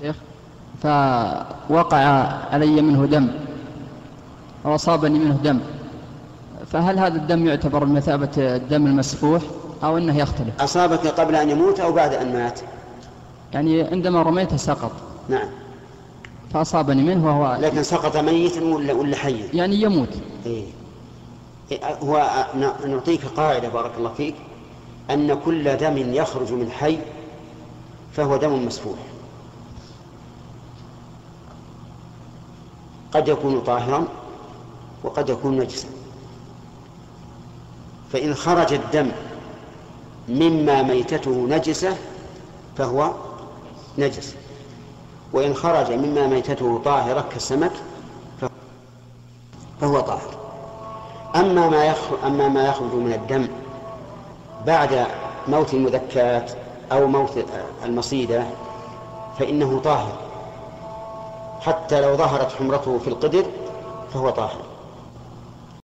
شيخ فوقع علي منه دم أو أصابني منه دم. فهل هذا الدم يعتبر بمثابة الدم المسفوح أو أنه يختلف؟ أصابك قبل أن يموت أو بعد أن مات؟ يعني عندما رميته سقط. نعم. فأصابني منه وهو لكن سقط ميتا ولا ولا حيا يعني يموت. إيه. إيه، هو نعطيك قاعدة بارك الله فيك أن كل دم يخرج من حي فهو دم مسفوح. قد يكون طاهرا وقد يكون نجسا. فإن خرج الدم مما ميتته نجسة فهو نجس. وإن خرج مما ميتته طاهرة كالسمك فهو طاهر. أما ما يخرج أما ما يخرج من الدم بعد موت المذكات أو موت المصيدة فإنه طاهر. حتى لو ظهرت حمرته في القدر فهو طاهر.